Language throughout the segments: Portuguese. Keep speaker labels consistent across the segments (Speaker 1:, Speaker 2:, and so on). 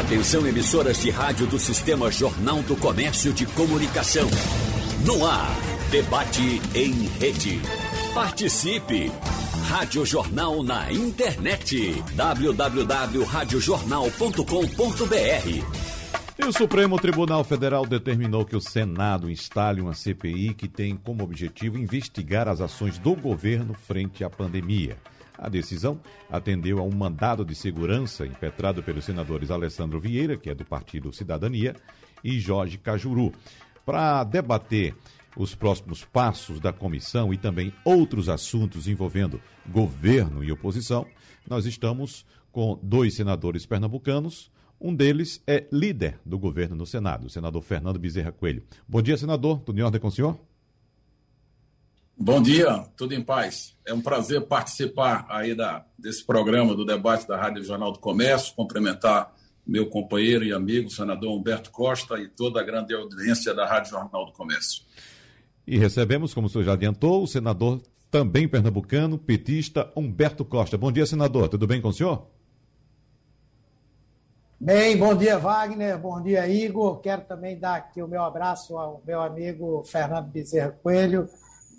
Speaker 1: Atenção emissoras de rádio do Sistema Jornal do Comércio de Comunicação. No ar, debate em rede. Participe! Rádio Jornal na internet. www.radiojornal.com.br
Speaker 2: E o Supremo Tribunal Federal determinou que o Senado instale uma CPI que tem como objetivo investigar as ações do governo frente à pandemia. A decisão atendeu a um mandado de segurança impetrado pelos senadores Alessandro Vieira, que é do Partido Cidadania, e Jorge Cajuru. Para debater os próximos passos da comissão e também outros assuntos envolvendo governo e oposição, nós estamos com dois senadores pernambucanos. Um deles é líder do governo no Senado, o senador Fernando Bezerra Coelho. Bom dia, senador. Tudo em ordem com o senhor?
Speaker 3: Bom dia, tudo em paz. É um prazer participar aí da, desse programa do debate da Rádio Jornal do Comércio, cumprimentar meu companheiro e amigo, senador Humberto Costa, e toda a grande audiência da Rádio Jornal do Comércio.
Speaker 2: E recebemos, como o senhor já adiantou, o senador também pernambucano, petista, Humberto Costa. Bom dia, senador. Tudo bem com o senhor?
Speaker 4: Bem, bom dia, Wagner. Bom dia, Igor. Quero também dar aqui o meu abraço ao meu amigo Fernando Bezerra Coelho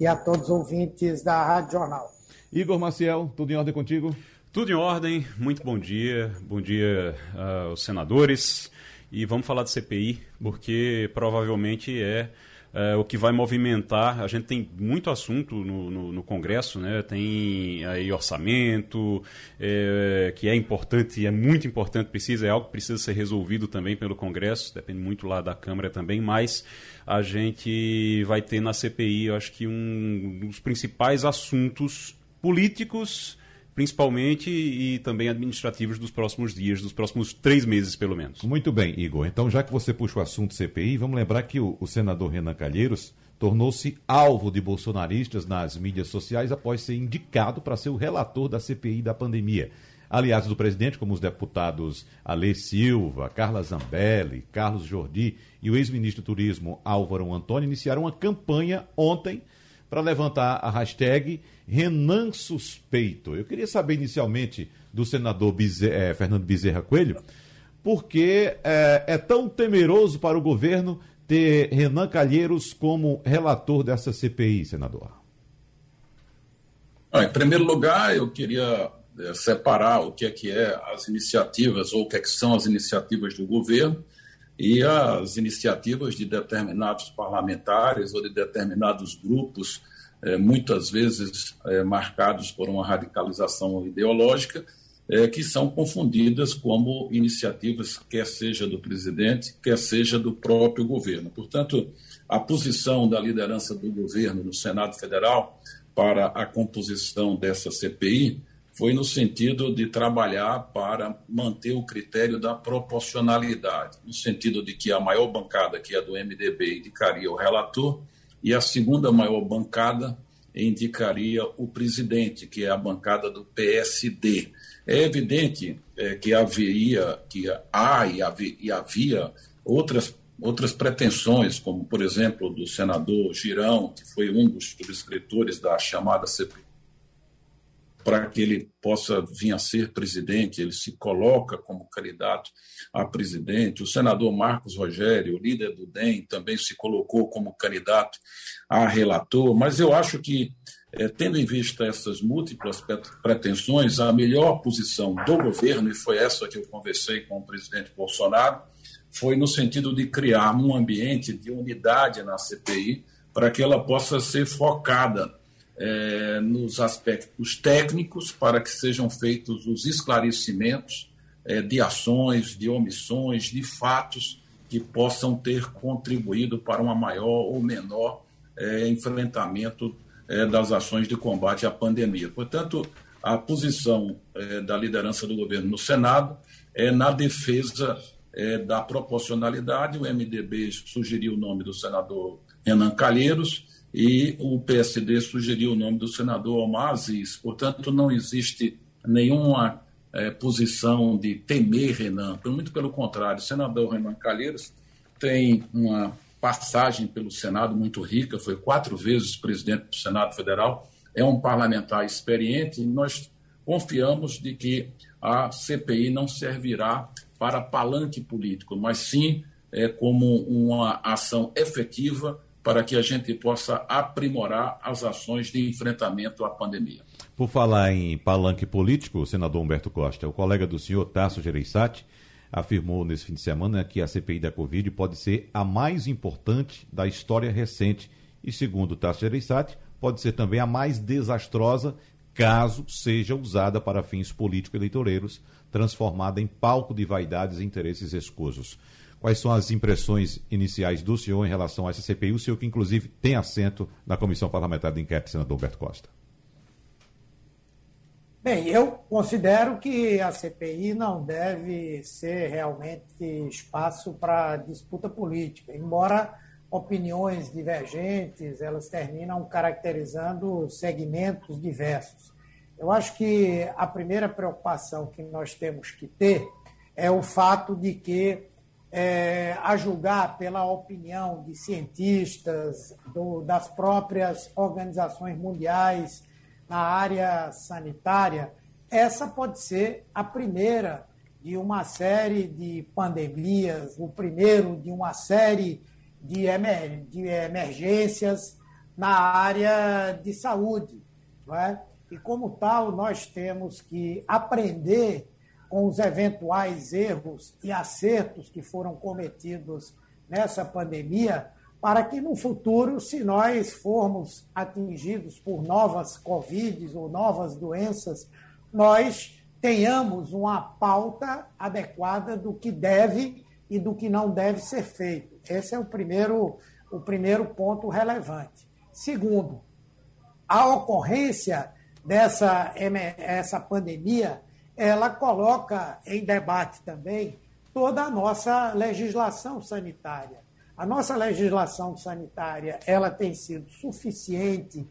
Speaker 4: e a todos os ouvintes da Rádio Jornal.
Speaker 2: Igor Maciel, tudo em ordem contigo?
Speaker 5: Tudo em ordem, muito bom dia, bom dia uh, aos senadores. E vamos falar de CPI, porque provavelmente é é, o que vai movimentar. A gente tem muito assunto no, no, no Congresso, né? tem aí orçamento, é, que é importante, é muito importante, precisa, é algo que precisa ser resolvido também pelo Congresso, depende muito lá da Câmara também, mas a gente vai ter na CPI, eu acho que um dos principais assuntos políticos principalmente e também administrativos dos próximos dias, dos próximos três meses, pelo menos.
Speaker 2: Muito bem, Igor. Então, já que você puxa o assunto CPI, vamos lembrar que o, o senador Renan Calheiros tornou-se alvo de bolsonaristas nas mídias sociais após ser indicado para ser o relator da CPI da pandemia. Aliados do presidente, como os deputados Alê Silva, Carla Zambelli, Carlos Jordi e o ex-ministro do Turismo Álvaro Antônio, iniciaram uma campanha ontem para levantar a hashtag Renan Suspeito. Eu queria saber inicialmente do senador é, Fernando Bezerra Coelho, porque é, é tão temeroso para o governo ter Renan Calheiros como relator dessa CPI, senador?
Speaker 3: Ah, em primeiro lugar, eu queria é, separar o que é que é as iniciativas ou o que, é que são as iniciativas do governo e as iniciativas de determinados parlamentares ou de determinados grupos, é, muitas vezes é, marcados por uma radicalização ideológica, é, que são confundidas como iniciativas, quer seja do presidente, quer seja do próprio governo. Portanto, a posição da liderança do governo no Senado Federal para a composição dessa CPI foi no sentido de trabalhar para manter o critério da proporcionalidade, no sentido de que a maior bancada, que é do MDB, indicaria o relator, e a segunda maior bancada indicaria o presidente, que é a bancada do PSD. É evidente é, que haveria, que há e havia, e havia outras outras pretensões, como, por exemplo, do senador Girão, que foi um dos subscritores da chamada CPI para que ele possa vir a ser presidente, ele se coloca como candidato a presidente. O senador Marcos Rogério, líder do DEM, também se colocou como candidato a relator, mas eu acho que, é, tendo em vista essas múltiplas pretensões, a melhor posição do governo, e foi essa que eu conversei com o presidente Bolsonaro, foi no sentido de criar um ambiente de unidade na CPI para que ela possa ser focada é, nos aspectos técnicos para que sejam feitos os esclarecimentos é, de ações, de omissões, de fatos que possam ter contribuído para um maior ou menor é, enfrentamento é, das ações de combate à pandemia. Portanto, a posição é, da liderança do governo no Senado é na defesa é, da proporcionalidade. O MDB sugeriu o nome do senador Renan Calheiros e o PSD sugeriu o nome do senador Omar Aziz. Portanto, não existe nenhuma é, posição de temer Renan, muito pelo contrário. O senador Renan Calheiros tem uma passagem pelo Senado muito rica, foi quatro vezes presidente do Senado Federal, é um parlamentar experiente e nós confiamos de que a CPI não servirá para palanque político, mas sim é, como uma ação efetiva para que a gente possa aprimorar as ações de enfrentamento à pandemia.
Speaker 2: Por falar em palanque político, senador Humberto Costa, o colega do senhor Tasso Gereissati afirmou nesse fim de semana que a CPI da Covid pode ser a mais importante da história recente e, segundo Tasso Gereissati, pode ser também a mais desastrosa caso seja usada para fins político-eleitoreiros, transformada em palco de vaidades e interesses escusos. Quais são as impressões iniciais do senhor em relação a essa CPI, o senhor que inclusive tem assento na Comissão Parlamentar de Inquérito, senador Humberto Costa?
Speaker 4: Bem, eu considero que a CPI não deve ser realmente espaço para disputa política, embora opiniões divergentes elas terminam caracterizando segmentos diversos. Eu acho que a primeira preocupação que nós temos que ter é o fato de que, é, a julgar pela opinião de cientistas, do, das próprias organizações mundiais, na área sanitária, essa pode ser a primeira de uma série de pandemias, o primeiro de uma série de, emer de emergências na área de saúde. Não é? E, como tal, nós temos que aprender com os eventuais erros e acertos que foram cometidos nessa pandemia para que no futuro, se nós formos atingidos por novas Covid ou novas doenças, nós tenhamos uma pauta adequada do que deve e do que não deve ser feito. Esse é o primeiro, o primeiro ponto relevante. Segundo, a ocorrência dessa essa pandemia, ela coloca em debate também toda a nossa legislação sanitária a nossa legislação sanitária ela tem sido suficiente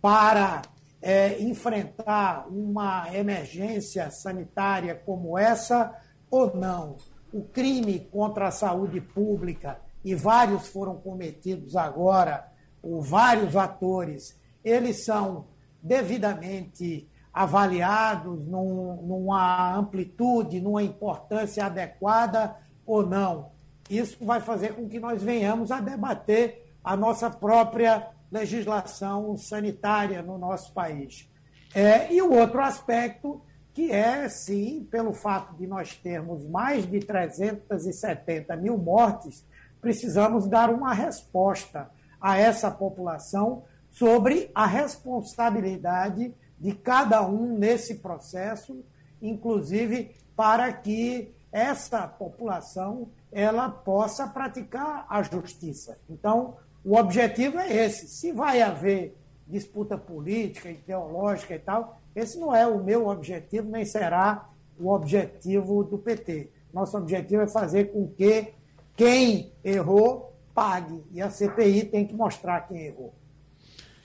Speaker 4: para é, enfrentar uma emergência sanitária como essa ou não? O crime contra a saúde pública, e vários foram cometidos agora por vários atores, eles são devidamente avaliados num, numa amplitude, numa importância adequada ou não? Isso vai fazer com que nós venhamos a debater a nossa própria legislação sanitária no nosso país. É, e o outro aspecto, que é, sim, pelo fato de nós termos mais de 370 mil mortes, precisamos dar uma resposta a essa população sobre a responsabilidade de cada um nesse processo, inclusive para que essa população ela possa praticar a justiça. Então, o objetivo é esse. Se vai haver disputa política, ideológica e tal, esse não é o meu objetivo, nem será o objetivo do PT. Nosso objetivo é fazer com que quem errou pague. E a CPI tem que mostrar quem errou.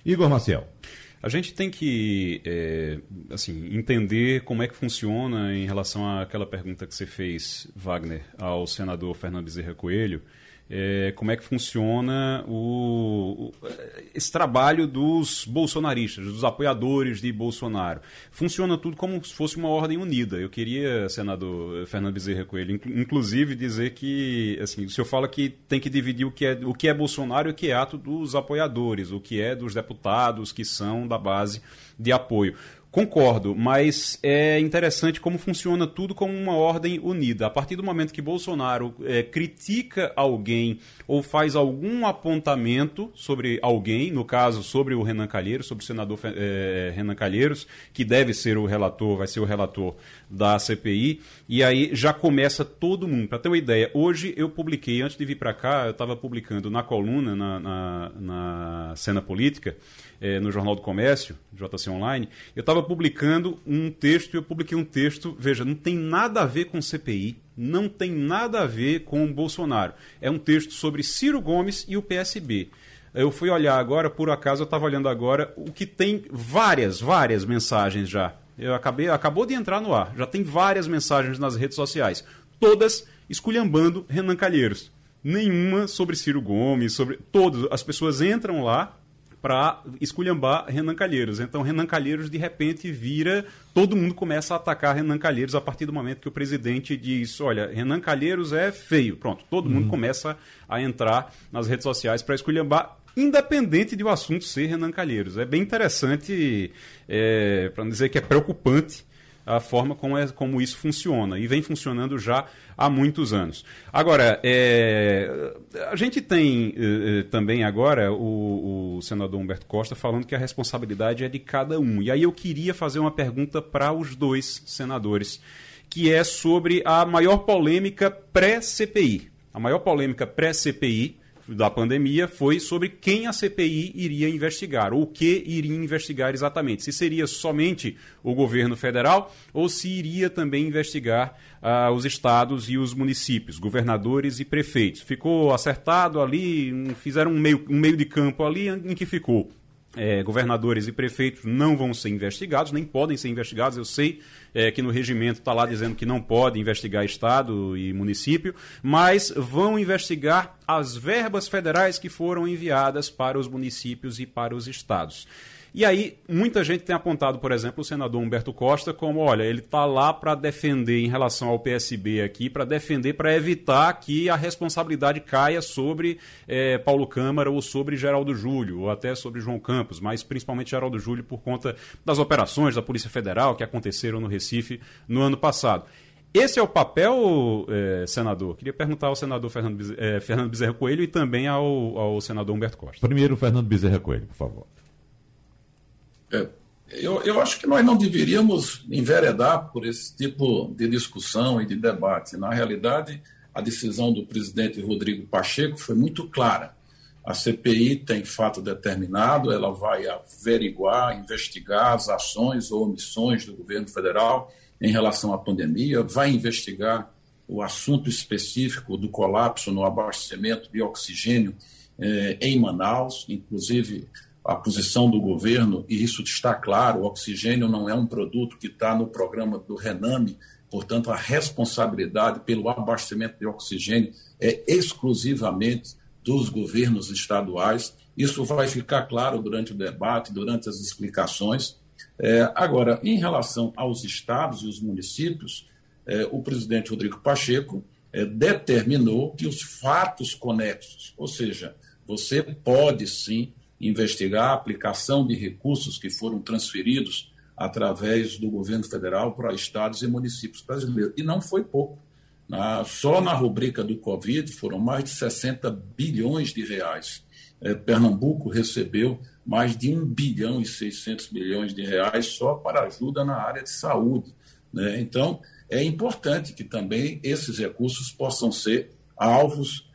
Speaker 2: Igor Maciel.
Speaker 5: A gente tem que é, assim, entender como é que funciona em relação àquela pergunta que você fez, Wagner, ao senador Fernando Bezerra Coelho, é, como é que funciona o, o, esse trabalho dos bolsonaristas, dos apoiadores de Bolsonaro. Funciona tudo como se fosse uma ordem unida. Eu queria, senador Fernando Bezerra Coelho, inclusive dizer que assim, o senhor fala que tem que dividir o que é, o que é Bolsonaro e o que é ato dos apoiadores, o que é dos deputados que são da base de apoio. Concordo, mas é interessante como funciona tudo como uma ordem unida. A partir do momento que Bolsonaro é, critica alguém ou faz algum apontamento sobre alguém, no caso sobre o Renan Calheiros, sobre o senador é, Renan Calheiros, que deve ser o relator, vai ser o relator da CPI, e aí já começa todo mundo. Para ter uma ideia, hoje eu publiquei, antes de vir para cá, eu estava publicando na coluna, na, na, na cena política, é, no Jornal do Comércio, JC Online, eu estava publicando um texto eu publiquei um texto, veja, não tem nada a ver com CPI, não tem nada a ver com o Bolsonaro. É um texto sobre Ciro Gomes e o PSB. Eu fui olhar agora, por acaso eu estava olhando agora, o que tem várias, várias mensagens já. Eu acabei, acabou de entrar no ar, já tem várias mensagens nas redes sociais, todas esculhambando Renan Calheiros. Nenhuma sobre Ciro Gomes, sobre todos. As pessoas entram lá, para esculhambar Renan Calheiros. Então, Renan Calheiros, de repente, vira. Todo mundo começa a atacar Renan Calheiros a partir do momento que o presidente diz: olha, Renan Calheiros é feio. Pronto, todo uhum. mundo começa a entrar nas redes sociais para esculhambar independente de o assunto ser Renan Calheiros. É bem interessante, é, para não dizer que é preocupante, a forma como, é, como isso funciona. E vem funcionando já há muitos anos. Agora, é, a gente tem é, também agora o, o, senador Humberto Costa falando que a responsabilidade é de cada um. E aí eu queria fazer uma pergunta para os dois senadores, que é sobre a maior polêmica pré-CPI. A maior polêmica pré-CPI da pandemia foi sobre quem a CPI iria investigar, ou o que iria investigar exatamente. Se seria somente o governo federal ou se iria também investigar uh, os estados e os municípios, governadores e prefeitos. Ficou acertado ali, fizeram um meio, um meio de campo ali em que ficou é, governadores e prefeitos não vão ser investigados, nem podem ser investigados. Eu sei é, que no regimento está lá dizendo que não pode investigar Estado e município, mas vão investigar as verbas federais que foram enviadas para os municípios e para os estados. E aí, muita gente tem apontado, por exemplo, o senador Humberto Costa como, olha, ele está lá para defender em relação ao PSB aqui, para defender, para evitar que a responsabilidade caia sobre é, Paulo Câmara ou sobre Geraldo Júlio, ou até sobre João Campos, mas principalmente Geraldo Júlio por conta das operações da Polícia Federal que aconteceram no Recife no ano passado. Esse é o papel, é, senador? Queria perguntar ao senador Fernando, é, Fernando Bezerra Coelho e também ao, ao senador Humberto Costa.
Speaker 2: Primeiro, Fernando Bezerra Coelho, por favor.
Speaker 3: É, eu, eu acho que nós não deveríamos enveredar por esse tipo de discussão e de debate. Na realidade, a decisão do presidente Rodrigo Pacheco foi muito clara. A CPI tem fato determinado, ela vai averiguar, investigar as ações ou omissões do governo federal em relação à pandemia, vai investigar o assunto específico do colapso no abastecimento de oxigênio eh, em Manaus, inclusive a posição do governo, e isso está claro: o oxigênio não é um produto que está no programa do Rename, portanto, a responsabilidade pelo abastecimento de oxigênio é exclusivamente dos governos estaduais. Isso vai ficar claro durante o debate, durante as explicações. É, agora, em relação aos estados e os municípios, é, o presidente Rodrigo Pacheco é, determinou que os fatos conexos, ou seja, você pode sim investigar a aplicação de recursos que foram transferidos através do governo federal para estados e municípios brasileiros. E não foi pouco. Na, só na rubrica do Covid foram mais de 60 bilhões de reais. É, Pernambuco recebeu mais de 1 bilhão e 600 milhões de reais só para ajuda na área de saúde. Né? Então, é importante que também esses recursos possam ser alvos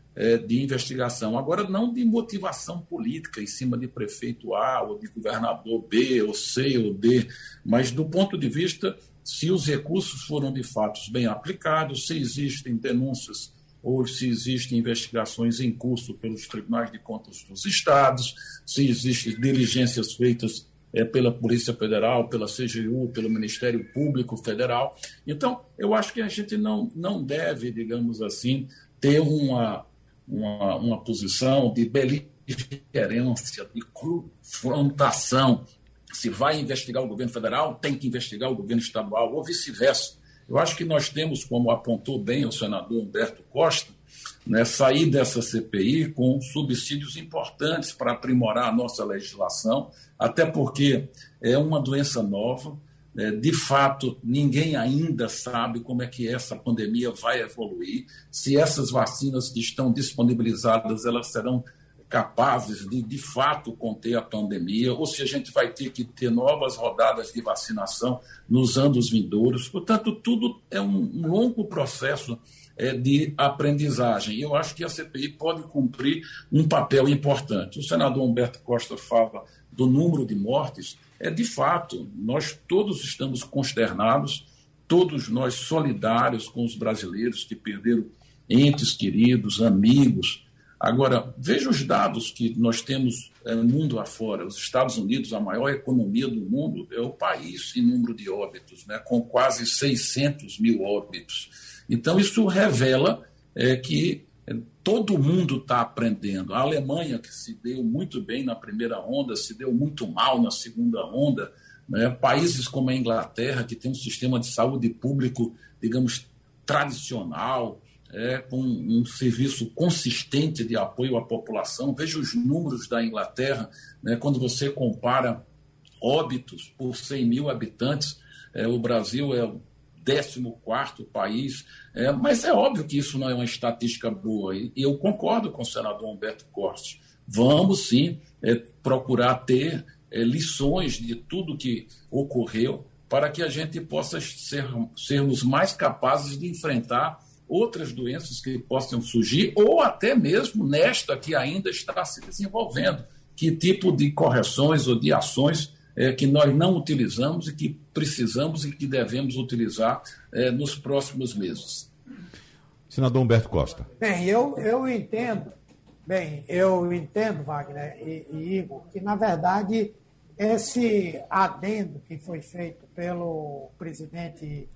Speaker 3: de investigação. Agora, não de motivação política em cima de prefeito A, ou de governador B, ou C, ou D, mas do ponto de vista se os recursos foram de fato bem aplicados, se existem denúncias ou se existem investigações em curso pelos tribunais de contas dos estados, se existem diligências feitas é, pela Polícia Federal, pela CGU, pelo Ministério Público Federal. Então, eu acho que a gente não, não deve, digamos assim, ter uma, uma, uma posição de beligerância, de confrontação. Se vai investigar o governo federal, tem que investigar o governo estadual, ou vice-versa. Eu acho que nós temos, como apontou bem o senador Humberto Costa, né, sair dessa CPI com subsídios importantes para aprimorar a nossa legislação, até porque é uma doença nova, de fato, ninguém ainda sabe como é que essa pandemia vai evoluir, se essas vacinas que estão disponibilizadas elas serão capazes de, de fato, conter a pandemia, ou se a gente vai ter que ter novas rodadas de vacinação nos anos vindouros. Portanto, tudo é um, um longo processo é, de aprendizagem. Eu acho que a CPI pode cumprir um papel importante. O senador Humberto Costa fala do número de mortes, é de fato, nós todos estamos consternados, todos nós solidários com os brasileiros que perderam entes queridos, amigos. Agora, veja os dados que nós temos é, mundo afora. Os Estados Unidos, a maior economia do mundo, é o país em número de óbitos, né, com quase 600 mil óbitos. Então, isso revela é, que todo mundo está aprendendo. A Alemanha, que se deu muito bem na primeira onda, se deu muito mal na segunda onda. Né? Países como a Inglaterra, que tem um sistema de saúde público, digamos, tradicional, é, com um serviço consistente de apoio à população. Veja os números da Inglaterra, né? quando você compara óbitos por 100 mil habitantes, é, o Brasil é 14 país, é, mas é óbvio que isso não é uma estatística boa, e, eu concordo com o senador Humberto Cortes. Vamos sim é, procurar ter é, lições de tudo que ocorreu para que a gente possa ser, sermos mais capazes de enfrentar outras doenças que possam surgir, ou até mesmo nesta que ainda está se desenvolvendo. Que tipo de correções ou de ações é, que nós não utilizamos e que precisamos e que devemos utilizar é, nos próximos meses.
Speaker 2: Senador Humberto Costa.
Speaker 4: Bem, eu, eu entendo, bem, eu entendo, Wagner e, e Igor, que na verdade esse adendo que foi feito pelo presidente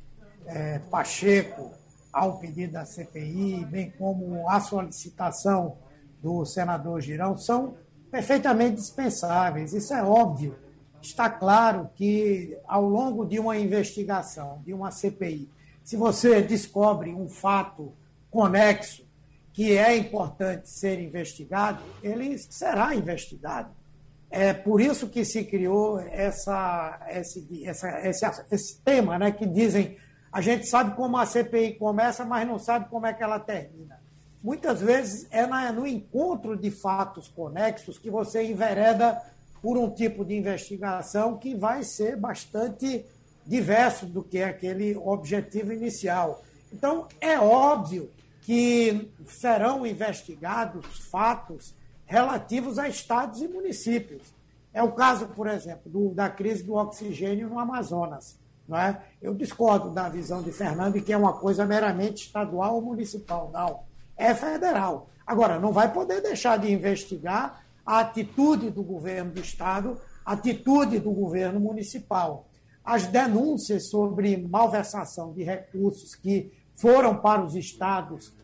Speaker 4: é, Pacheco ao pedido da CPI, bem como a solicitação do senador Girão, são perfeitamente dispensáveis. Isso é óbvio está claro que, ao longo de uma investigação, de uma CPI, se você descobre um fato conexo que é importante ser investigado, ele será investigado. É por isso que se criou essa, esse, essa, esse, esse tema, né, que dizem a gente sabe como a CPI começa, mas não sabe como é que ela termina. Muitas vezes é na, no encontro de fatos conexos que você envereda por um tipo de investigação que vai ser bastante diverso do que é aquele objetivo inicial. Então, é óbvio que serão investigados fatos relativos a estados e municípios. É o caso, por exemplo, do, da crise do oxigênio no Amazonas. Não é? Eu discordo da visão de Fernando que é uma coisa meramente estadual ou municipal. Não, é federal. Agora, não vai poder deixar de investigar a atitude do governo do Estado, a atitude do governo municipal. As denúncias sobre malversação de recursos que foram para os estados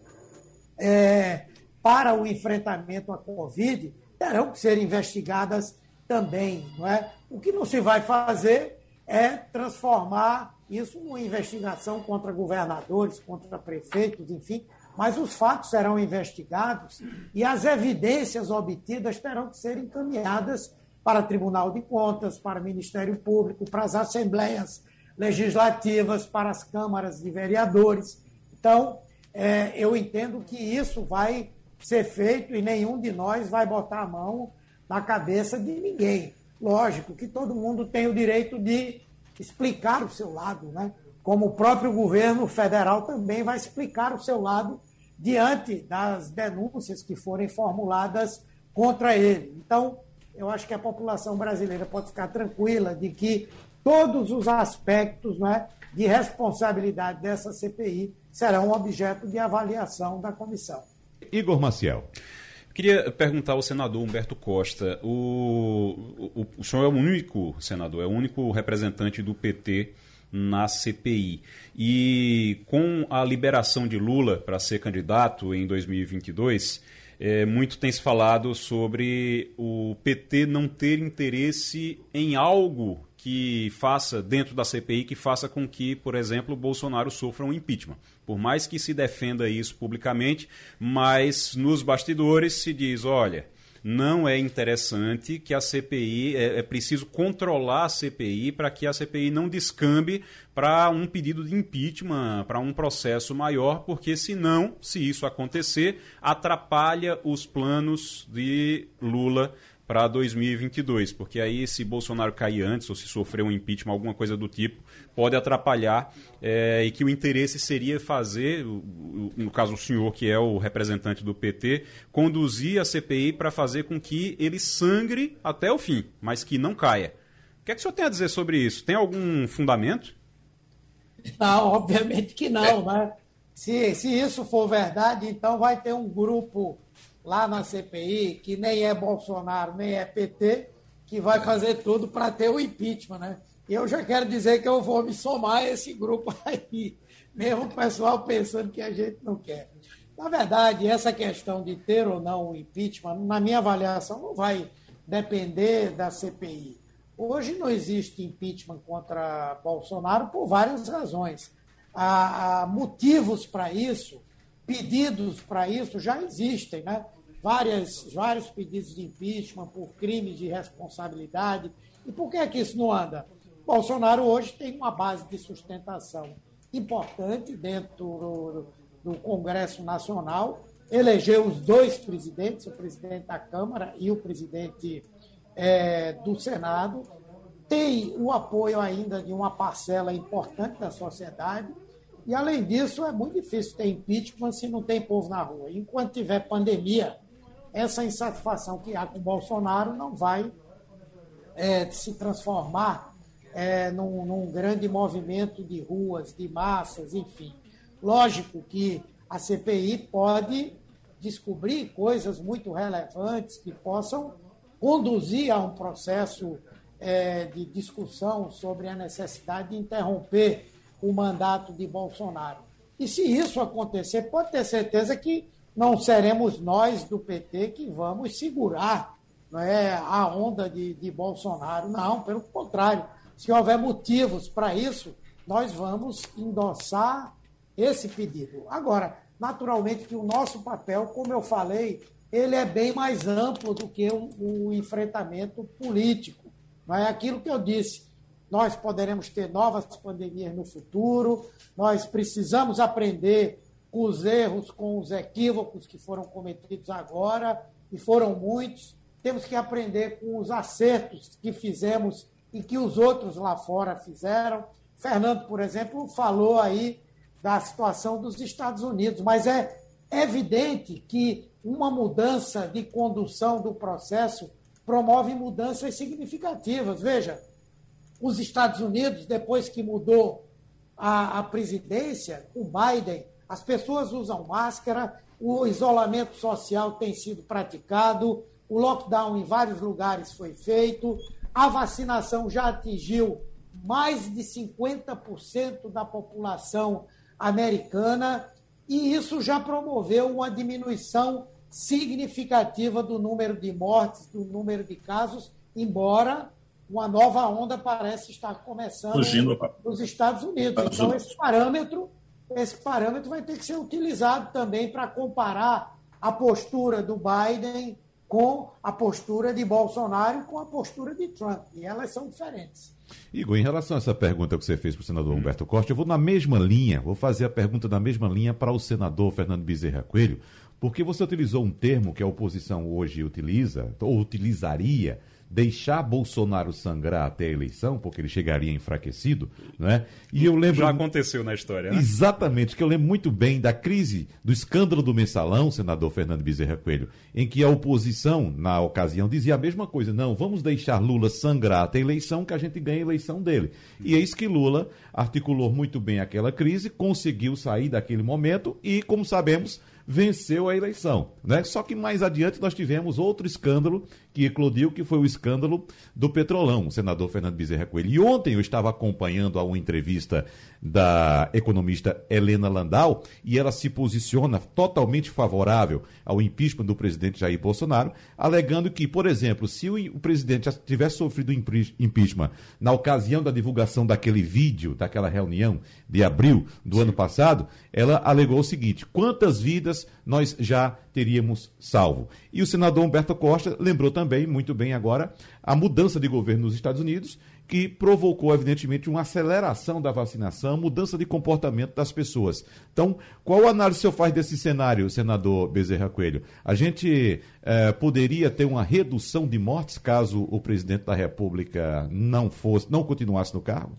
Speaker 4: é, para o enfrentamento à Covid terão que ser investigadas também. Não é? O que não se vai fazer é transformar isso numa investigação contra governadores, contra prefeitos, enfim, mas os fatos serão investigados e as evidências obtidas terão que ser encaminhadas para o Tribunal de Contas, para o Ministério Público, para as assembleias legislativas, para as câmaras de vereadores. Então, é, eu entendo que isso vai ser feito e nenhum de nós vai botar a mão na cabeça de ninguém. Lógico que todo mundo tem o direito de explicar o seu lado, né? Como o próprio governo federal também vai explicar o seu lado diante das denúncias que forem formuladas contra ele. Então, eu acho que a população brasileira pode ficar tranquila de que todos os aspectos né, de responsabilidade dessa CPI serão objeto de avaliação da comissão.
Speaker 2: Igor Maciel.
Speaker 5: Queria perguntar ao senador Humberto Costa: o, o, o senhor é o único senador, é o único representante do PT na CPI. E com a liberação de Lula para ser candidato em 2022, é, muito tem se falado sobre o PT não ter interesse em algo que faça, dentro da CPI, que faça com que, por exemplo, Bolsonaro sofra um impeachment. Por mais que se defenda isso publicamente, mas nos bastidores se diz: olha, não é interessante que a CPI, é, é preciso controlar a CPI para que a CPI não descambe para um pedido de impeachment, para um processo maior, porque senão, se isso acontecer, atrapalha os planos de Lula para 2022, porque aí se Bolsonaro cair antes ou se sofrer um impeachment, alguma coisa do tipo, pode atrapalhar é, e que o interesse seria fazer, no caso o senhor que é o representante do PT, conduzir a CPI para fazer com que ele sangre até o fim, mas que não caia. O que é que o senhor tem a dizer sobre isso? Tem algum fundamento?
Speaker 4: Não, obviamente que não, né? Se, se isso for verdade, então vai ter um grupo lá na CPI, que nem é Bolsonaro, nem é PT, que vai fazer tudo para ter o impeachment, né? Eu já quero dizer que eu vou me somar a esse grupo aí, mesmo o pessoal pensando que a gente não quer. Na verdade, essa questão de ter ou não o impeachment, na minha avaliação, não vai depender da CPI. Hoje não existe impeachment contra Bolsonaro por várias razões. Há, há motivos para isso, pedidos para isso já existem, né? Várias, vários pedidos de impeachment por crimes de responsabilidade. E por que é que isso não anda? Bolsonaro hoje tem uma base de sustentação importante dentro do, do Congresso Nacional, elegeu os dois presidentes, o presidente da Câmara e o presidente é, do Senado, tem o apoio ainda de uma parcela importante da sociedade, e além disso, é muito difícil ter impeachment se não tem povo na rua. Enquanto tiver pandemia, essa insatisfação que há com o Bolsonaro não vai é, se transformar é, num, num grande movimento de ruas, de massas, enfim. Lógico que a CPI pode descobrir coisas muito relevantes que possam conduzir a um processo é, de discussão sobre a necessidade de interromper o mandato de Bolsonaro. E se isso acontecer, pode ter certeza que não seremos nós do PT que vamos segurar não é, a onda de, de Bolsonaro. Não, pelo contrário. Se houver motivos para isso, nós vamos endossar esse pedido. Agora, naturalmente que o nosso papel, como eu falei, ele é bem mais amplo do que o, o enfrentamento político. Não é aquilo que eu disse. Nós poderemos ter novas pandemias no futuro, nós precisamos aprender com os erros, com os equívocos que foram cometidos agora, e foram muitos. Temos que aprender com os acertos que fizemos e que os outros lá fora fizeram. Fernando, por exemplo, falou aí da situação dos Estados Unidos, mas é evidente que uma mudança de condução do processo promove mudanças significativas. Veja, os Estados Unidos, depois que mudou a, a presidência, o Biden, as pessoas usam máscara, o isolamento social tem sido praticado, o lockdown em vários lugares foi feito, a vacinação já atingiu mais de 50% da população americana, e isso já promoveu uma diminuição significativa do número de mortes, do número de casos, embora uma nova onda parece estar começando Fugindo. nos Estados Unidos. Então, esse parâmetro, esse parâmetro vai ter que ser utilizado também para comparar a postura do Biden com a postura de Bolsonaro e com a postura de Trump. E elas são diferentes.
Speaker 2: Igor, em relação a essa pergunta que você fez para o senador Humberto Costa, eu vou na mesma linha, vou fazer a pergunta na mesma linha para o senador Fernando Bezerra Coelho, porque você utilizou um termo que a oposição hoje utiliza, ou utilizaria, deixar Bolsonaro sangrar até a eleição, porque ele chegaria enfraquecido, né?
Speaker 5: E eu lembro já aconteceu na história, né?
Speaker 2: Exatamente, que eu lembro muito bem da crise do escândalo do mensalão, senador Fernando Bezerra Coelho, em que a oposição na ocasião dizia a mesma coisa, não, vamos deixar Lula sangrar até a eleição que a gente ganha a eleição dele. E é isso que Lula articulou muito bem aquela crise, conseguiu sair daquele momento e, como sabemos, venceu a eleição. Né? Só que mais adiante nós tivemos outro escândalo que eclodiu, que foi o escândalo do Petrolão, o senador Fernando Bezerra Coelho. E ontem eu estava acompanhando a uma entrevista da economista Helena Landau e ela se posiciona totalmente favorável ao impeachment do presidente Jair Bolsonaro, alegando que, por exemplo, se o, presidente já tivesse sofrido impeachment na ocasião da divulgação daquele vídeo, daquela reunião de abril do Sim. ano passado, ela alegou o seguinte: quantas vidas nós já teríamos salvo? E o senador Humberto Costa lembrou também, muito bem agora, a mudança de governo nos Estados Unidos que provocou, evidentemente, uma aceleração da vacinação, mudança de comportamento das pessoas. Então, qual análise o senhor faz desse cenário, senador Bezerra Coelho? A gente eh, poderia ter uma redução de mortes caso o presidente da República não fosse, não continuasse no cargo?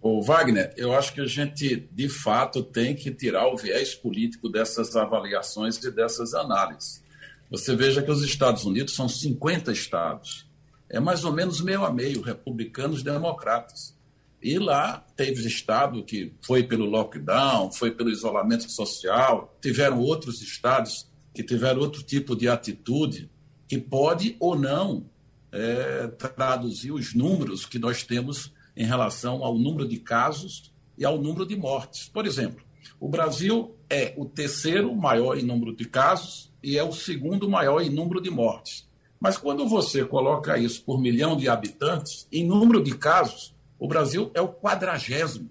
Speaker 3: O Wagner, eu acho que a gente, de fato, tem que tirar o viés político dessas avaliações e dessas análises. Você veja que os Estados Unidos são 50 estados é mais ou menos meio a meio, republicanos e democratas. E lá teve estado que foi pelo lockdown, foi pelo isolamento social, tiveram outros estados que tiveram outro tipo de atitude que pode ou não é, traduzir os números que nós temos em relação ao número de casos e ao número de mortes. Por exemplo, O Brasil é o terceiro maior em número de casos e é o segundo maior em número de mortes. Mas quando você coloca isso por milhão de habitantes, em número de casos, o Brasil é o quadragésimo.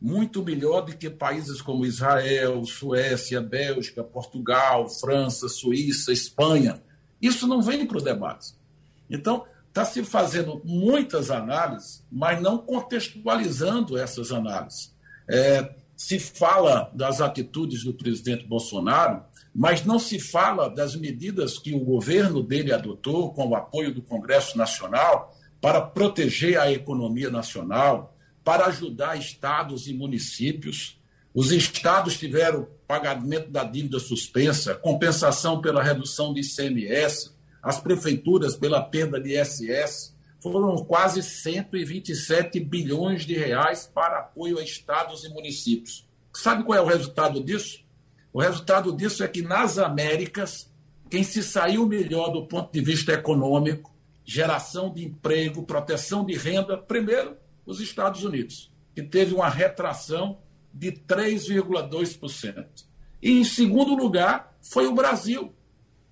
Speaker 3: Muito melhor do que países como Israel, Suécia, Bélgica, Portugal, França, Suíça, Espanha. Isso não vem para o debate. Então, está se fazendo muitas análises, mas não contextualizando essas análises. É, se fala das atitudes do presidente Bolsonaro, mas não se fala das medidas que o governo dele adotou, com o apoio do Congresso Nacional, para proteger a economia nacional, para ajudar estados e municípios. Os estados tiveram pagamento da dívida suspensa, compensação pela redução de ICMS, as prefeituras pela perda de ISS. Foram quase 127 bilhões de reais para apoio a estados e municípios. Sabe qual é o resultado disso? O resultado disso é que nas Américas, quem se saiu melhor do ponto de vista econômico, geração de emprego, proteção de renda, primeiro, os Estados Unidos, que teve uma retração de 3,2%. E em segundo lugar, foi o Brasil,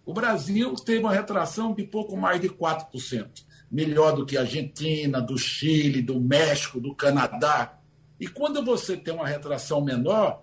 Speaker 3: o Brasil teve uma retração de pouco mais de 4%, melhor do que a Argentina, do Chile, do México, do Canadá. E quando você tem uma retração menor,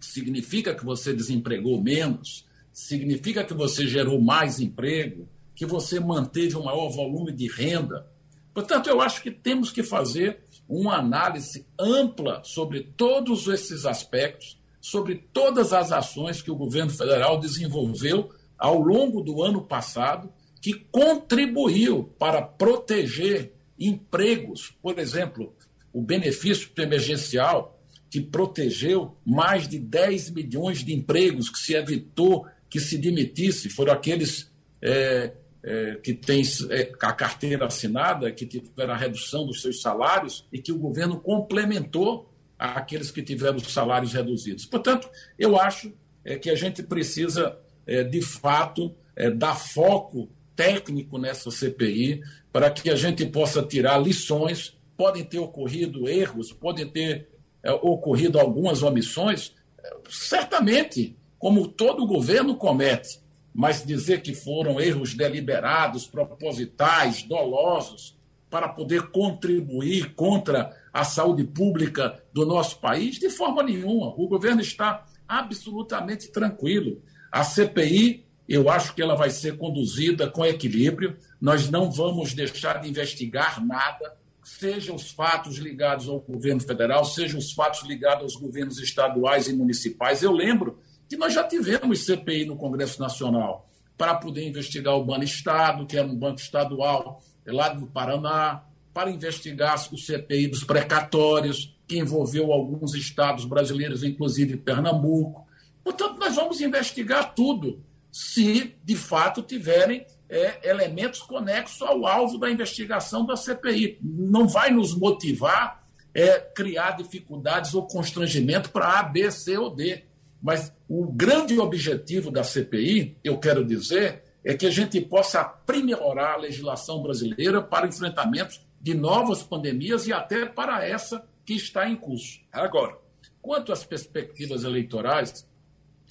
Speaker 3: significa que você desempregou menos, significa que você gerou mais emprego, que você manteve um maior volume de renda. Portanto, eu acho que temos que fazer uma análise ampla sobre todos esses aspectos, sobre todas as ações que o governo federal desenvolveu ao longo do ano passado que contribuiu para proteger empregos, por exemplo, o benefício emergencial, que protegeu mais de 10 milhões de empregos, que se evitou que se demitisse, foram aqueles é, é, que têm é, a carteira assinada, que tiveram a redução dos seus salários e que o governo complementou aqueles que tiveram os salários reduzidos. Portanto, eu acho é, que a gente precisa de fato, é, dar foco técnico nessa CPI para que a gente possa tirar lições. Podem ter ocorrido erros, podem ter é, ocorrido algumas omissões, é, certamente, como todo governo comete, mas dizer que foram erros deliberados, propositais, dolosos, para poder contribuir contra a saúde pública do nosso país, de forma nenhuma. O governo está absolutamente tranquilo. A CPI, eu acho que ela vai ser conduzida com equilíbrio. Nós não vamos deixar de investigar nada, seja os fatos ligados ao governo federal, seja os fatos ligados aos governos estaduais e municipais. Eu lembro que nós já tivemos CPI no Congresso Nacional para poder investigar o Estado, que era um banco estadual lá do Paraná, para investigar o CPI dos precatórios, que envolveu alguns estados brasileiros, inclusive Pernambuco. Portanto, nós vamos investigar tudo, se de fato tiverem é, elementos conexos ao alvo da investigação da CPI. Não vai nos motivar é, criar dificuldades ou constrangimento para A, B, C ou D. Mas o grande objetivo da CPI, eu quero dizer, é que a gente possa aprimorar a legislação brasileira para enfrentamento de novas pandemias e até para essa que está em curso. Agora, quanto às perspectivas eleitorais,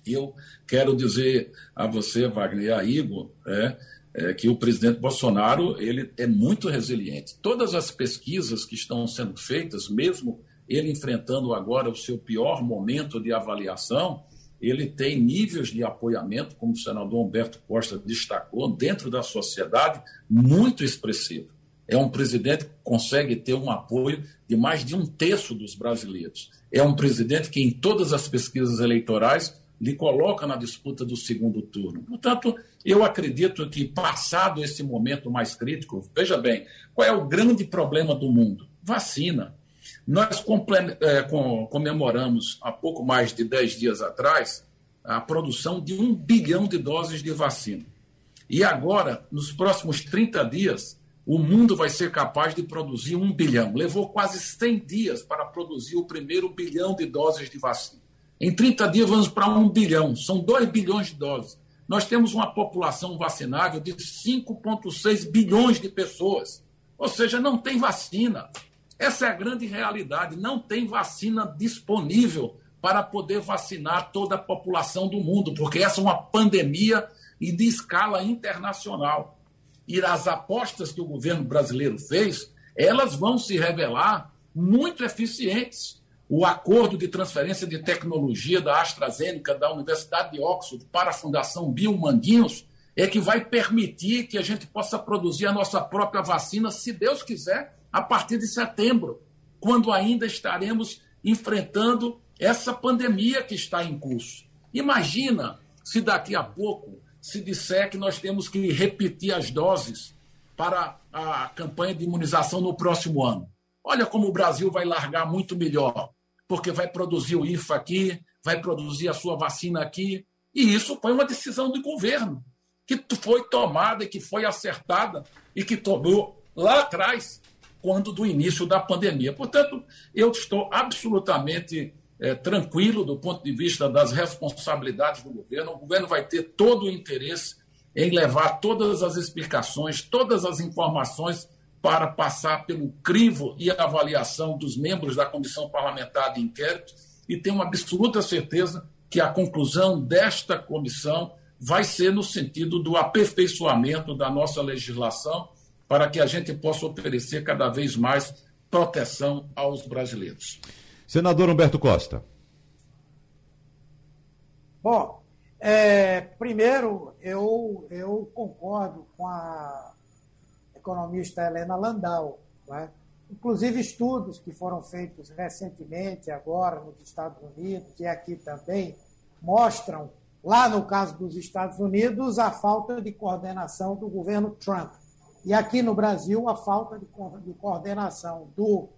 Speaker 3: eu quero dizer a você, Wagner, e a Igor, é, é, que o presidente Bolsonaro ele é muito resiliente. Todas as pesquisas que estão sendo feitas, mesmo ele enfrentando agora o seu pior momento de avaliação, ele tem níveis de apoiamento, como o senador Humberto Costa destacou, dentro da sociedade, muito expressivo. É um presidente que consegue ter um apoio de mais de um terço dos brasileiros. É um presidente que, em todas as pesquisas eleitorais, lhe coloca na disputa do segundo turno. Portanto, eu acredito que, passado esse momento mais crítico, veja bem, qual é o grande problema do mundo? Vacina. Nós é, comemoramos há pouco mais de 10 dias atrás a produção de um bilhão de doses de vacina. E agora, nos próximos 30 dias, o mundo vai ser capaz de produzir um bilhão. Levou quase 100 dias para produzir o primeiro bilhão de doses de vacina. Em 30 dias vamos para um bilhão, são 2 bilhões de doses. Nós temos uma população vacinável de 5,6 bilhões de pessoas. Ou seja, não tem vacina. Essa é a grande realidade. Não tem vacina disponível para poder vacinar toda a população do mundo, porque essa é uma pandemia e de escala internacional. E as apostas que o governo brasileiro fez, elas vão se revelar muito eficientes. O acordo de transferência de tecnologia da AstraZeneca, da Universidade de Oxford, para a Fundação Bill Manguinhos, é que vai permitir que a gente possa produzir a nossa própria vacina, se Deus quiser, a partir de setembro, quando ainda estaremos enfrentando essa pandemia que está em curso. Imagina se daqui a pouco se disser que nós temos que repetir as doses para a campanha de imunização no próximo ano. Olha como o Brasil vai largar muito melhor, porque vai produzir o IFA aqui, vai produzir a sua vacina aqui, e isso foi uma decisão do governo que foi tomada e que foi acertada e que tomou lá atrás, quando do início da pandemia. Portanto, eu estou absolutamente é, tranquilo do ponto de vista das responsabilidades do governo. O governo vai ter todo o interesse em levar todas as explicações, todas as informações para passar pelo crivo e avaliação dos membros da comissão parlamentar de inquérito e tenho uma absoluta certeza que a conclusão desta comissão vai ser no sentido do aperfeiçoamento da nossa legislação para que a gente possa oferecer cada vez mais proteção aos brasileiros.
Speaker 2: Senador Humberto Costa.
Speaker 4: Bom, é, primeiro, eu, eu concordo com a economista Helena Landau. Né? Inclusive, estudos que foram feitos recentemente, agora nos Estados Unidos e aqui também, mostram Lá no caso dos Estados Unidos, a falta de coordenação do governo Trump. E aqui no Brasil, a falta de coordenação do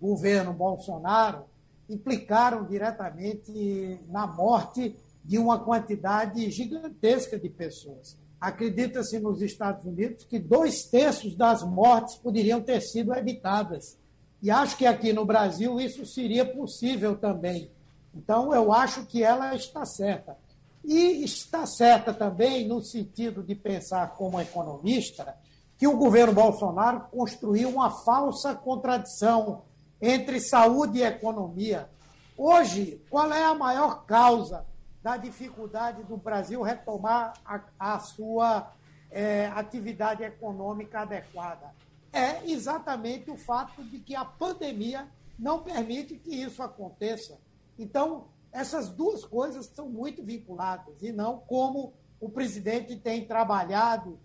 Speaker 4: governo Bolsonaro implicaram diretamente na morte de uma quantidade gigantesca de pessoas. Acredita-se nos Estados Unidos que dois terços das mortes poderiam ter sido evitadas. E acho que aqui no Brasil isso seria possível também. Então, eu acho que ela está certa. E está certa também no sentido de pensar como economista que o governo Bolsonaro construiu uma falsa contradição entre saúde e economia. Hoje, qual é a maior causa da dificuldade do Brasil retomar a, a sua é, atividade econômica adequada? É exatamente o fato de que a pandemia não permite que isso aconteça. Então, essas duas coisas são muito vinculadas e não como o presidente tem trabalhado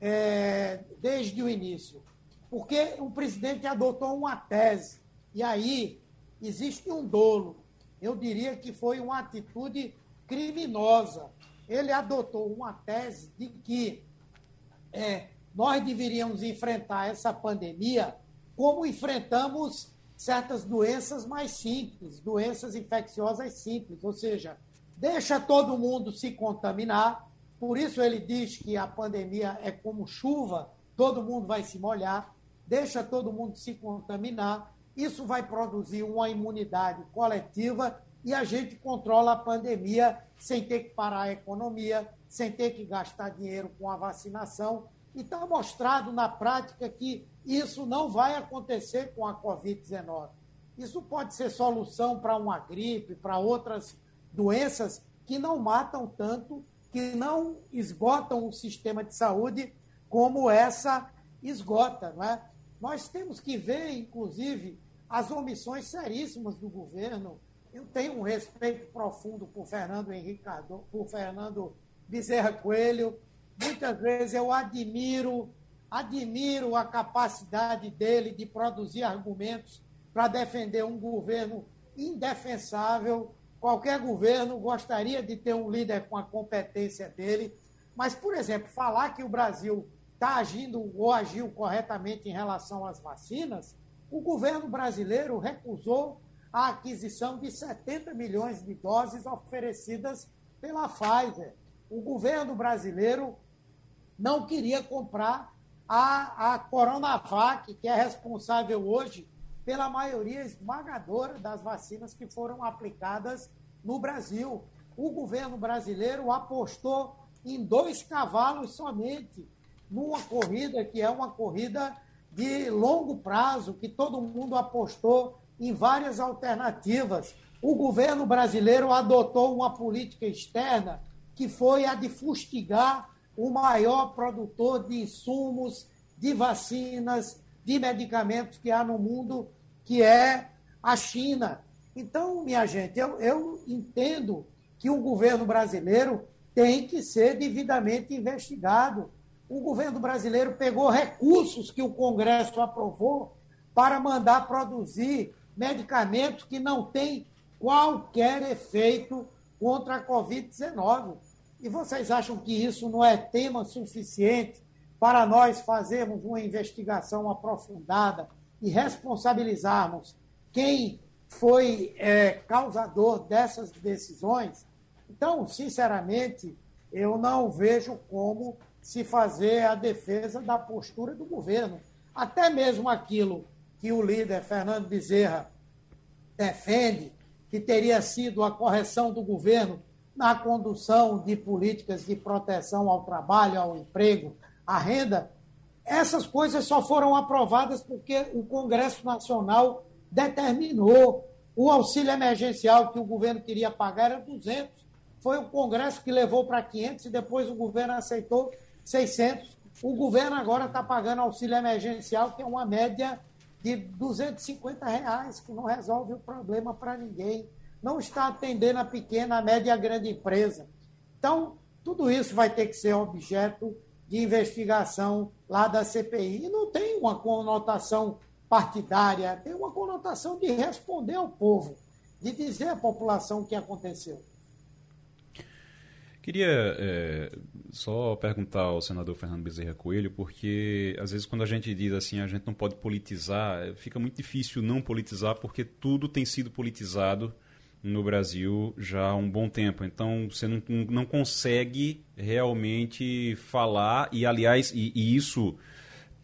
Speaker 4: é, desde o início. Porque o presidente adotou uma tese, e aí existe um dolo. Eu diria que foi uma atitude criminosa. Ele adotou uma tese de que é, nós deveríamos enfrentar essa pandemia como enfrentamos certas doenças mais simples, doenças infecciosas simples, ou seja, deixa todo mundo se contaminar. Por isso ele diz que a pandemia é como chuva, todo mundo vai se molhar, deixa todo mundo se contaminar. Isso vai produzir uma imunidade coletiva e a gente controla a pandemia sem ter que parar a economia, sem ter que gastar dinheiro com a vacinação. E está mostrado na prática que isso não vai acontecer com a Covid-19. Isso pode ser solução para uma gripe, para outras doenças que não matam tanto, que não esgotam o sistema de saúde como essa esgota. Não é? Nós temos que ver, inclusive, as omissões seríssimas do governo. Eu tenho um respeito profundo por Fernando Henrique Cardoso, por Fernando Bezerra Coelho. Muitas vezes eu admiro admiro a capacidade dele de produzir argumentos para defender um governo indefensável. Qualquer governo gostaria de ter um líder com a competência dele. Mas, por exemplo, falar que o Brasil está agindo ou agiu corretamente em relação às vacinas, o governo brasileiro recusou a aquisição de 70 milhões de doses oferecidas pela Pfizer. O governo brasileiro não queria comprar a, a Coronavac, que é responsável hoje pela maioria esmagadora das vacinas que foram aplicadas no Brasil. O governo brasileiro apostou em dois cavalos somente, numa corrida que é uma corrida de longo prazo, que todo mundo apostou em várias alternativas. o governo brasileiro adotou uma política externa que foi a de fustigar o maior produtor de insumos, de vacinas, de medicamentos que há no mundo, que é a China. Então, minha gente, eu, eu entendo que o governo brasileiro tem que ser devidamente investigado. O governo brasileiro pegou recursos que o Congresso aprovou para mandar produzir medicamentos que não têm qualquer efeito contra a Covid-19. E vocês acham que isso não é tema suficiente para nós fazermos uma investigação aprofundada e responsabilizarmos quem foi é, causador dessas decisões? Então, sinceramente, eu não vejo como se fazer a defesa da postura do governo. Até mesmo aquilo que o líder Fernando Bezerra defende, que teria sido a correção do governo na condução de políticas de proteção ao trabalho, ao emprego, à renda, essas coisas só foram aprovadas porque o Congresso Nacional determinou. O auxílio emergencial que o governo queria pagar era 200. Foi o Congresso que levou para 500 e depois o governo aceitou 600. O governo agora está pagando auxílio emergencial, que é uma média de 250 reais, que não resolve o problema para ninguém não está atendendo a pequena, a média e a grande empresa. Então, tudo isso vai ter que ser objeto de investigação lá da CPI. E não tem uma conotação partidária, tem uma conotação de responder ao povo, de dizer à população o que aconteceu.
Speaker 5: Queria é, só perguntar ao senador Fernando Bezerra Coelho, porque às vezes quando a gente diz assim, a gente não pode politizar, fica muito difícil não politizar, porque tudo tem sido politizado no Brasil já há um bom tempo. Então você não, não consegue realmente falar, e aliás, e, e isso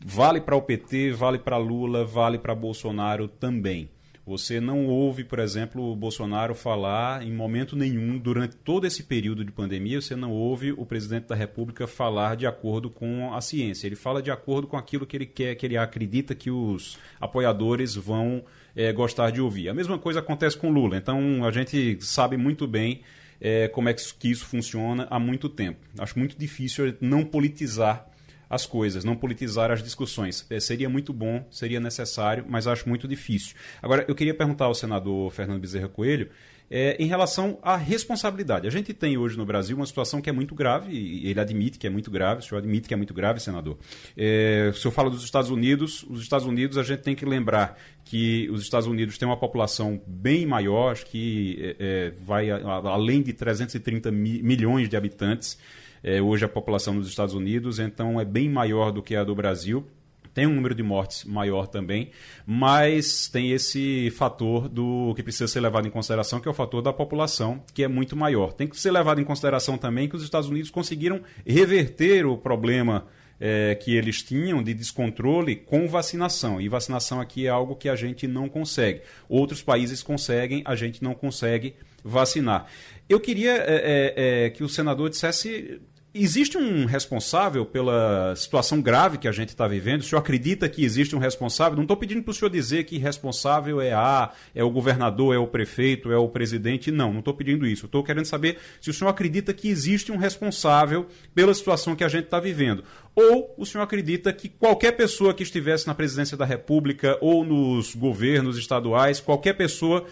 Speaker 5: vale para o PT, vale para Lula, vale para Bolsonaro também. Você não ouve, por exemplo, o Bolsonaro falar em momento nenhum, durante todo esse período de pandemia, você não ouve o presidente da República falar de acordo com a ciência. Ele fala de acordo com aquilo que ele quer, que ele acredita que os apoiadores vão é, gostar de ouvir. A mesma coisa acontece com Lula. Então a gente sabe muito bem é, como é que isso funciona há muito tempo. Acho muito difícil não politizar as coisas, não politizar as discussões. É, seria muito bom, seria necessário, mas acho muito difícil. Agora, eu queria perguntar ao senador Fernando Bezerra Coelho é, em relação à responsabilidade. A gente tem hoje no Brasil uma situação que é muito grave, e ele admite que é muito grave, o senhor admite que é muito grave, senador. É, o senhor fala dos Estados Unidos, os Estados Unidos a gente tem que lembrar que os Estados Unidos têm uma população bem maior, que é, é vai a, a, além de 330 mi, milhões de habitantes, é, hoje a população dos Estados Unidos, então é bem maior do que a do Brasil tem um número de mortes maior também, mas tem esse fator do que precisa ser levado em consideração, que é o fator da população, que é muito maior. Tem que ser levado em consideração também que os Estados Unidos conseguiram reverter o problema é, que eles tinham de descontrole com vacinação. E vacinação aqui é algo que a gente não consegue. Outros países conseguem, a gente não consegue vacinar. Eu queria é, é, é que o senador dissesse Existe um responsável pela situação grave que a gente está vivendo? O senhor acredita que existe um responsável? Não estou pedindo para o senhor dizer que responsável é A, é o governador, é o prefeito, é o presidente. Não, não estou pedindo isso. Estou querendo saber se o senhor acredita que existe um responsável pela situação que a gente está vivendo. Ou o senhor acredita que qualquer pessoa que estivesse na presidência da República ou nos governos estaduais, qualquer pessoa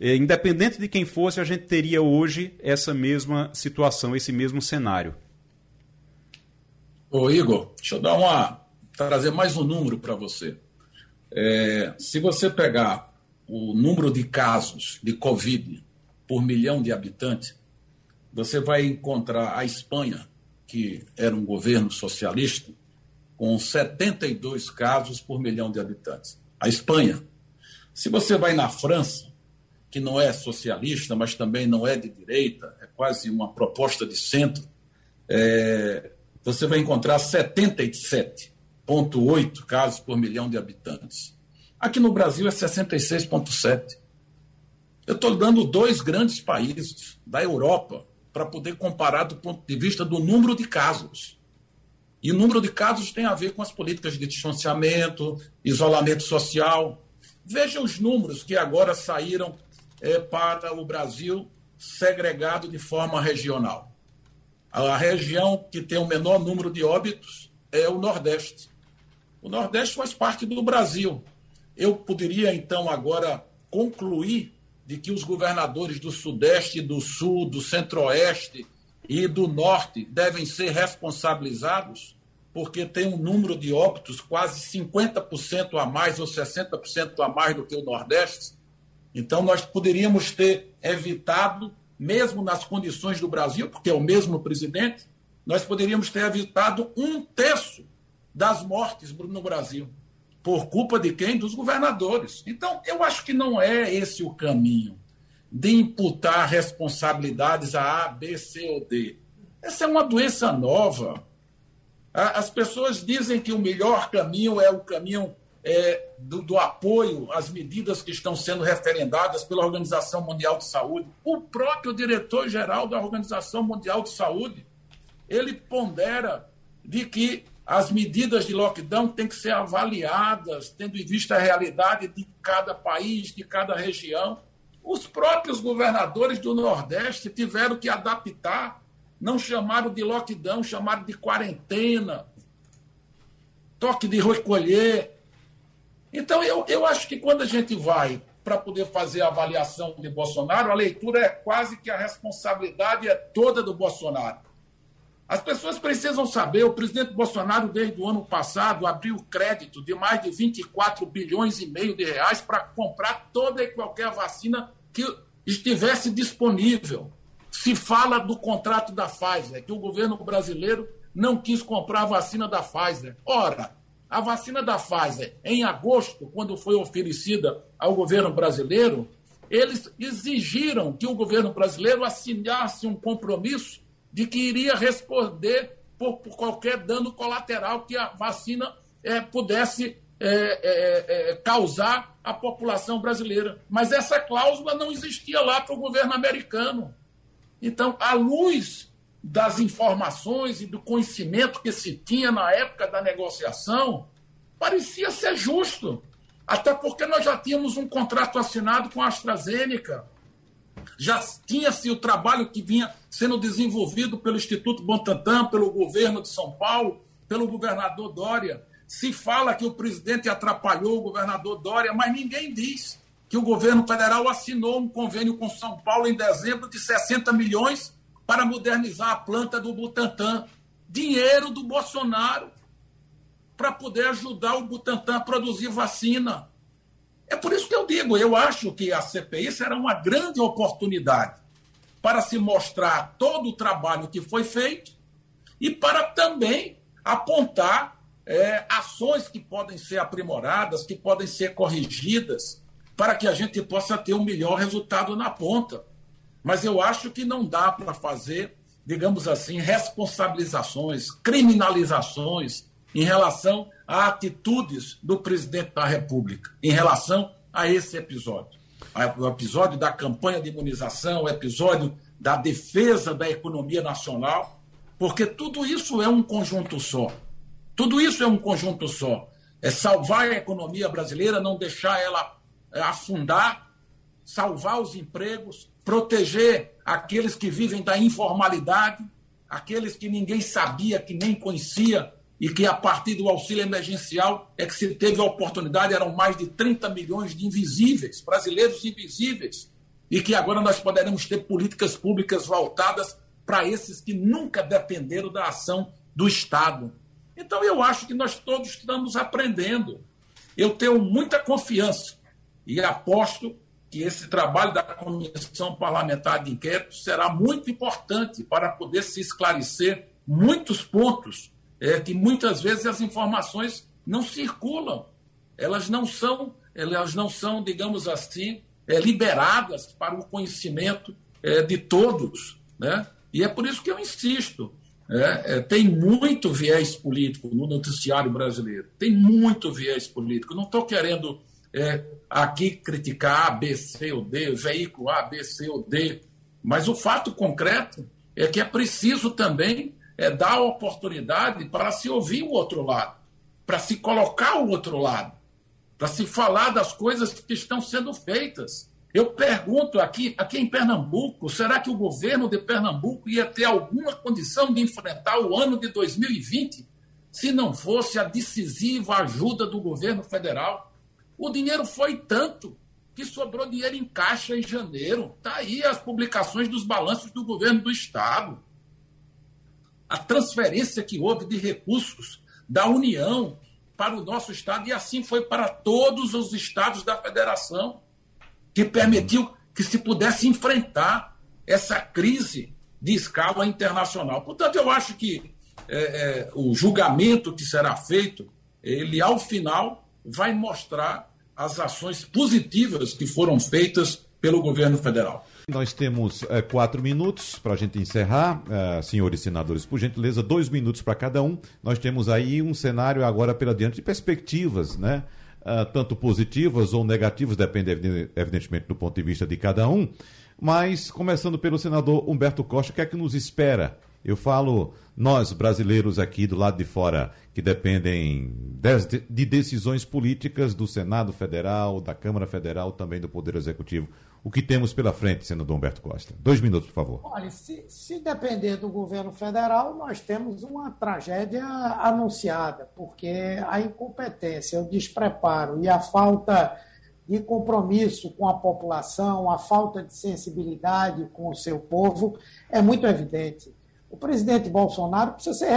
Speaker 5: eh, independente de quem fosse, a gente teria hoje essa mesma situação, esse mesmo cenário.
Speaker 3: Ô Igor, deixa eu dar uma trazer mais um número para você. É, se você pegar o número de casos de Covid por milhão de habitantes, você vai encontrar a Espanha, que era um governo socialista, com 72 casos por milhão de habitantes. A Espanha. Se você vai na França, que não é socialista, mas também não é de direita, é quase uma proposta de centro, é, você vai encontrar 77,8 casos por milhão de habitantes. Aqui no Brasil é 66,7. Eu estou dando dois grandes países da Europa para poder comparar do ponto de vista do número de casos. E o número de casos tem a ver com as políticas de distanciamento, isolamento social. Veja os números que agora saíram é, para o Brasil segregado de forma regional. A região que tem o menor número de óbitos é o Nordeste. O Nordeste faz parte do Brasil. Eu poderia, então, agora concluir de que os governadores do Sudeste, do Sul, do Centro-Oeste e do Norte devem ser responsabilizados porque tem um número de óbitos quase 50% a mais ou 60% a mais do que o Nordeste. Então, nós poderíamos ter evitado, mesmo nas condições do Brasil, porque é o mesmo presidente, nós poderíamos ter evitado um terço das mortes no Brasil. Por culpa de quem? Dos governadores. Então, eu acho que não é esse o caminho de imputar responsabilidades a A, B, C ou D. Essa é uma doença nova. As pessoas dizem que o melhor caminho é o caminho é, do, do, apoio às medidas que estão sendo referendadas pela Organização Mundial de Saúde. O próprio diretor-geral da Organização Mundial de Saúde, ele pondera de que as medidas de lockdown têm que ser avaliadas, tendo em vista a realidade de cada país, de cada região. Os próprios governadores do Nordeste tiveram que adaptar não chamaram de lockdown, chamaram de quarentena, toque de recolher. Então, eu, eu acho que quando a gente vai para poder fazer a avaliação de Bolsonaro, a leitura é quase que a responsabilidade é toda do Bolsonaro. As pessoas precisam saber, o presidente Bolsonaro, desde o ano passado, abriu crédito de mais de 24 bilhões e meio de reais para comprar toda e qualquer vacina que estivesse disponível se fala do contrato da Pfizer, que o governo brasileiro não quis comprar a vacina da Pfizer. Ora, a vacina da Pfizer, em agosto, quando foi oferecida ao governo brasileiro, eles exigiram que o governo brasileiro assinasse um compromisso de que iria responder por, por qualquer dano colateral que a vacina é, pudesse é, é, causar à população brasileira. Mas essa cláusula não existia lá para o governo americano. Então, à luz das informações e do conhecimento que se tinha na época da negociação, parecia ser justo. Até porque nós já tínhamos um contrato assinado com a AstraZeneca. Já tinha-se o trabalho que vinha sendo desenvolvido pelo Instituto Bontantan, pelo governo de São Paulo, pelo governador Dória. Se fala que o presidente atrapalhou o governador Dória, mas ninguém diz que o governo federal assinou um convênio com São Paulo em dezembro de 60 milhões para modernizar a planta do Butantan. Dinheiro do Bolsonaro para poder ajudar o Butantan a produzir vacina. É por isso que eu digo, eu acho que a CPI será uma grande oportunidade para se mostrar todo o trabalho que foi feito e para também apontar é, ações que podem ser aprimoradas, que podem ser corrigidas para que a gente possa ter um melhor resultado na ponta. Mas eu acho que não dá para fazer, digamos assim, responsabilizações, criminalizações em relação a atitudes do presidente da República, em relação a esse episódio. O episódio da campanha de imunização, o episódio da defesa da economia nacional, porque tudo isso é um conjunto só. Tudo isso é um conjunto só. É salvar a economia brasileira, não deixar ela é, afundar, salvar os empregos, proteger aqueles que vivem da informalidade, aqueles que ninguém sabia, que nem conhecia, e que a partir do auxílio emergencial é que se teve a oportunidade, eram mais de 30 milhões de invisíveis, brasileiros invisíveis, e que agora nós poderemos ter políticas públicas voltadas para esses que nunca dependeram da ação do Estado. Então eu acho que nós todos estamos aprendendo. Eu tenho muita confiança e aposto que esse trabalho da Comissão Parlamentar de Inquérito será muito importante para poder se esclarecer muitos pontos é, que muitas vezes as informações não circulam, elas não são, elas não são, digamos assim, é, liberadas para o conhecimento é, de todos, né? E é por isso que eu insisto. É, é, tem muito viés político no noticiário brasileiro. Tem muito viés político. Não estou querendo é, aqui criticar A, B, C ou D, veículo A, B, C ou D, mas o fato concreto é que é preciso também é, dar oportunidade para se ouvir o outro lado, para se colocar o outro lado, para se falar das coisas que estão sendo feitas. Eu pergunto aqui, aqui em Pernambuco, será que o governo de Pernambuco ia ter alguma condição de enfrentar o ano de 2020 se não fosse a decisiva ajuda do governo federal? O dinheiro foi tanto que sobrou dinheiro em caixa em janeiro. Está aí as publicações dos balanços do governo do Estado. A transferência que houve de recursos da União para o nosso Estado, e assim foi para todos os estados da federação que permitiu que se pudesse enfrentar essa crise de escala internacional. Portanto, eu acho que é, é, o julgamento que será feito, ele, ao final, vai mostrar as ações positivas que foram feitas pelo governo federal.
Speaker 2: Nós temos é, quatro minutos para a gente encerrar, é, senhores senadores, por gentileza, dois minutos para cada um. Nós temos aí um cenário agora pela diante de perspectivas, né? uh, tanto positivas ou negativas, depende evidentemente do ponto de vista de cada um. Mas, começando pelo senador Humberto Costa, o que é que nos espera? Eu falo nós, brasileiros aqui do lado de fora, que dependem de decisões políticas do Senado Federal, da Câmara Federal, também do Poder Executivo o que temos pela frente, senador Humberto Costa? Dois minutos, por favor.
Speaker 4: Olha, se, se depender do governo federal, nós temos uma tragédia anunciada, porque a incompetência, o despreparo e a falta de compromisso com a população, a falta de sensibilidade com o seu povo é muito evidente. O presidente Bolsonaro precisa ser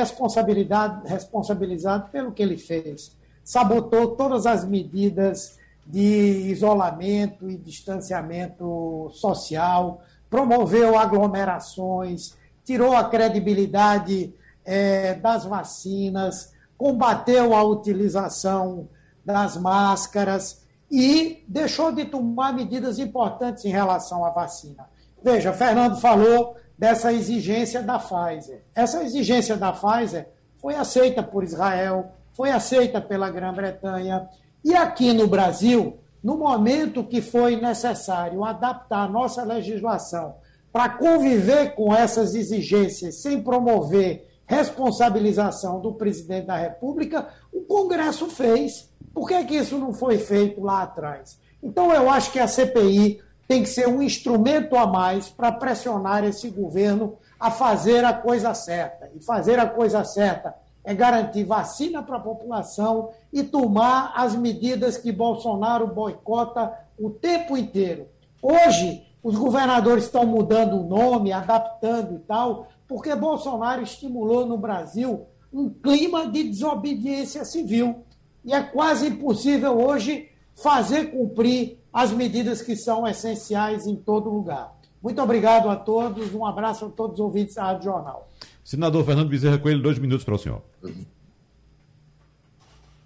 Speaker 4: responsabilizado pelo que ele fez. Sabotou todas as medidas de isolamento e distanciamento social, promoveu aglomerações, tirou a credibilidade é, das vacinas, combateu a utilização das máscaras e deixou de tomar medidas importantes em relação à vacina. Veja, Fernando falou dessa exigência da Pfizer. Essa exigência da Pfizer foi aceita por Israel, foi aceita pela Grã-Bretanha, e aqui no Brasil, no momento que foi necessário adaptar a nossa legislação para conviver com essas exigências sem promover responsabilização do presidente da República, o Congresso fez. Por que, que isso não foi feito lá atrás? Então, eu acho que a CPI tem que ser um instrumento a mais para pressionar esse governo a fazer a coisa certa. E fazer a coisa certa é garantir vacina para a população e tomar as medidas que Bolsonaro boicota o tempo inteiro. Hoje, os governadores estão mudando o nome, adaptando e tal, porque Bolsonaro estimulou no Brasil um clima de desobediência civil. E é quase impossível hoje fazer cumprir as medidas que são essenciais em todo lugar. Muito obrigado a todos, um abraço a todos os ouvintes da Rádio Jornal.
Speaker 2: Senador Fernando Bezerra Coelho, dois minutos para o senhor.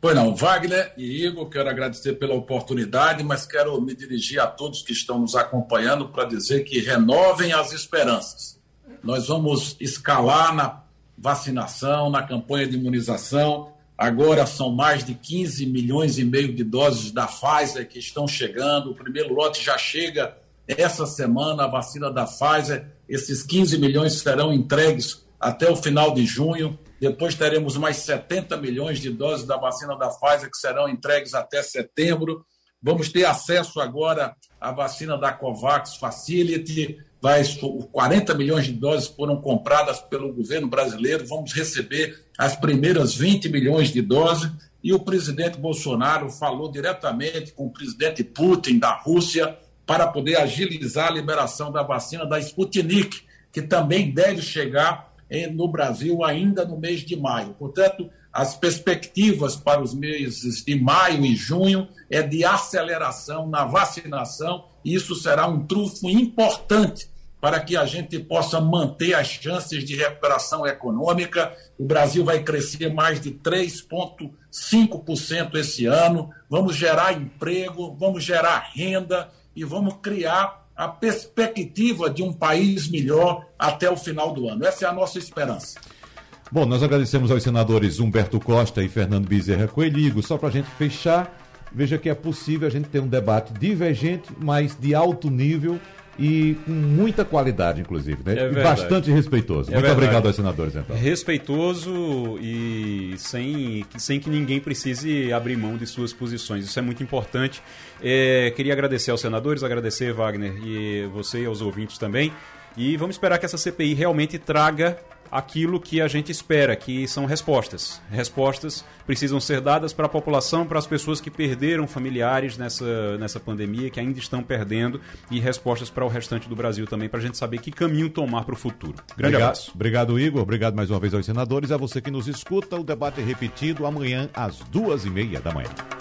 Speaker 3: Pois não, Wagner e Igor, quero agradecer pela oportunidade, mas quero me dirigir a todos que estão nos acompanhando para dizer que renovem as esperanças. Nós vamos escalar na vacinação, na campanha de imunização. Agora são mais de 15 milhões e meio de doses da Pfizer que estão chegando. O primeiro lote já chega essa semana, a vacina da Pfizer. Esses 15 milhões serão entregues até o final de junho. Depois teremos mais 70 milhões de doses da vacina da Pfizer que serão entregues até setembro. Vamos ter acesso agora à vacina da COVAX Facility. Vai, 40 milhões de doses foram compradas pelo governo brasileiro. Vamos receber as primeiras 20 milhões de doses. E o presidente Bolsonaro falou diretamente com o presidente Putin da Rússia para poder agilizar a liberação da vacina da Sputnik, que também deve chegar no Brasil ainda no mês de maio. Portanto, as perspectivas para os meses de maio e junho é de aceleração na vacinação, e isso será um trunfo importante para que a gente possa manter as chances de recuperação econômica. O Brasil vai crescer mais de 3,5% esse ano. Vamos gerar emprego, vamos gerar renda e vamos criar a perspectiva de um país melhor até o final do ano. Essa é a nossa esperança.
Speaker 2: Bom, nós agradecemos aos senadores Humberto Costa e Fernando Bezerra Coelho. Só para a gente fechar, veja que é possível a gente ter um debate divergente, mas de alto nível e com muita qualidade, inclusive, né?
Speaker 5: É
Speaker 2: e bastante respeitoso.
Speaker 5: É
Speaker 2: Muito
Speaker 5: verdade.
Speaker 2: obrigado aos senadores, então.
Speaker 5: Respeitoso e sem, sem que ninguém precise abrir mão de suas posições. Isso é muito importante. É, queria agradecer aos senadores, agradecer, Wagner, e você e aos ouvintes também. E vamos esperar que essa CPI realmente traga aquilo que a gente espera, que são respostas. Respostas precisam ser dadas para a população, para as pessoas que perderam familiares nessa, nessa pandemia, que ainda estão perdendo, e respostas para o restante do Brasil também, para a gente saber que caminho tomar para o futuro. Grande
Speaker 2: obrigado,
Speaker 5: abraço.
Speaker 2: Obrigado, Igor. Obrigado mais uma vez aos senadores. A você que nos escuta, o debate é repetido amanhã às duas e meia da manhã.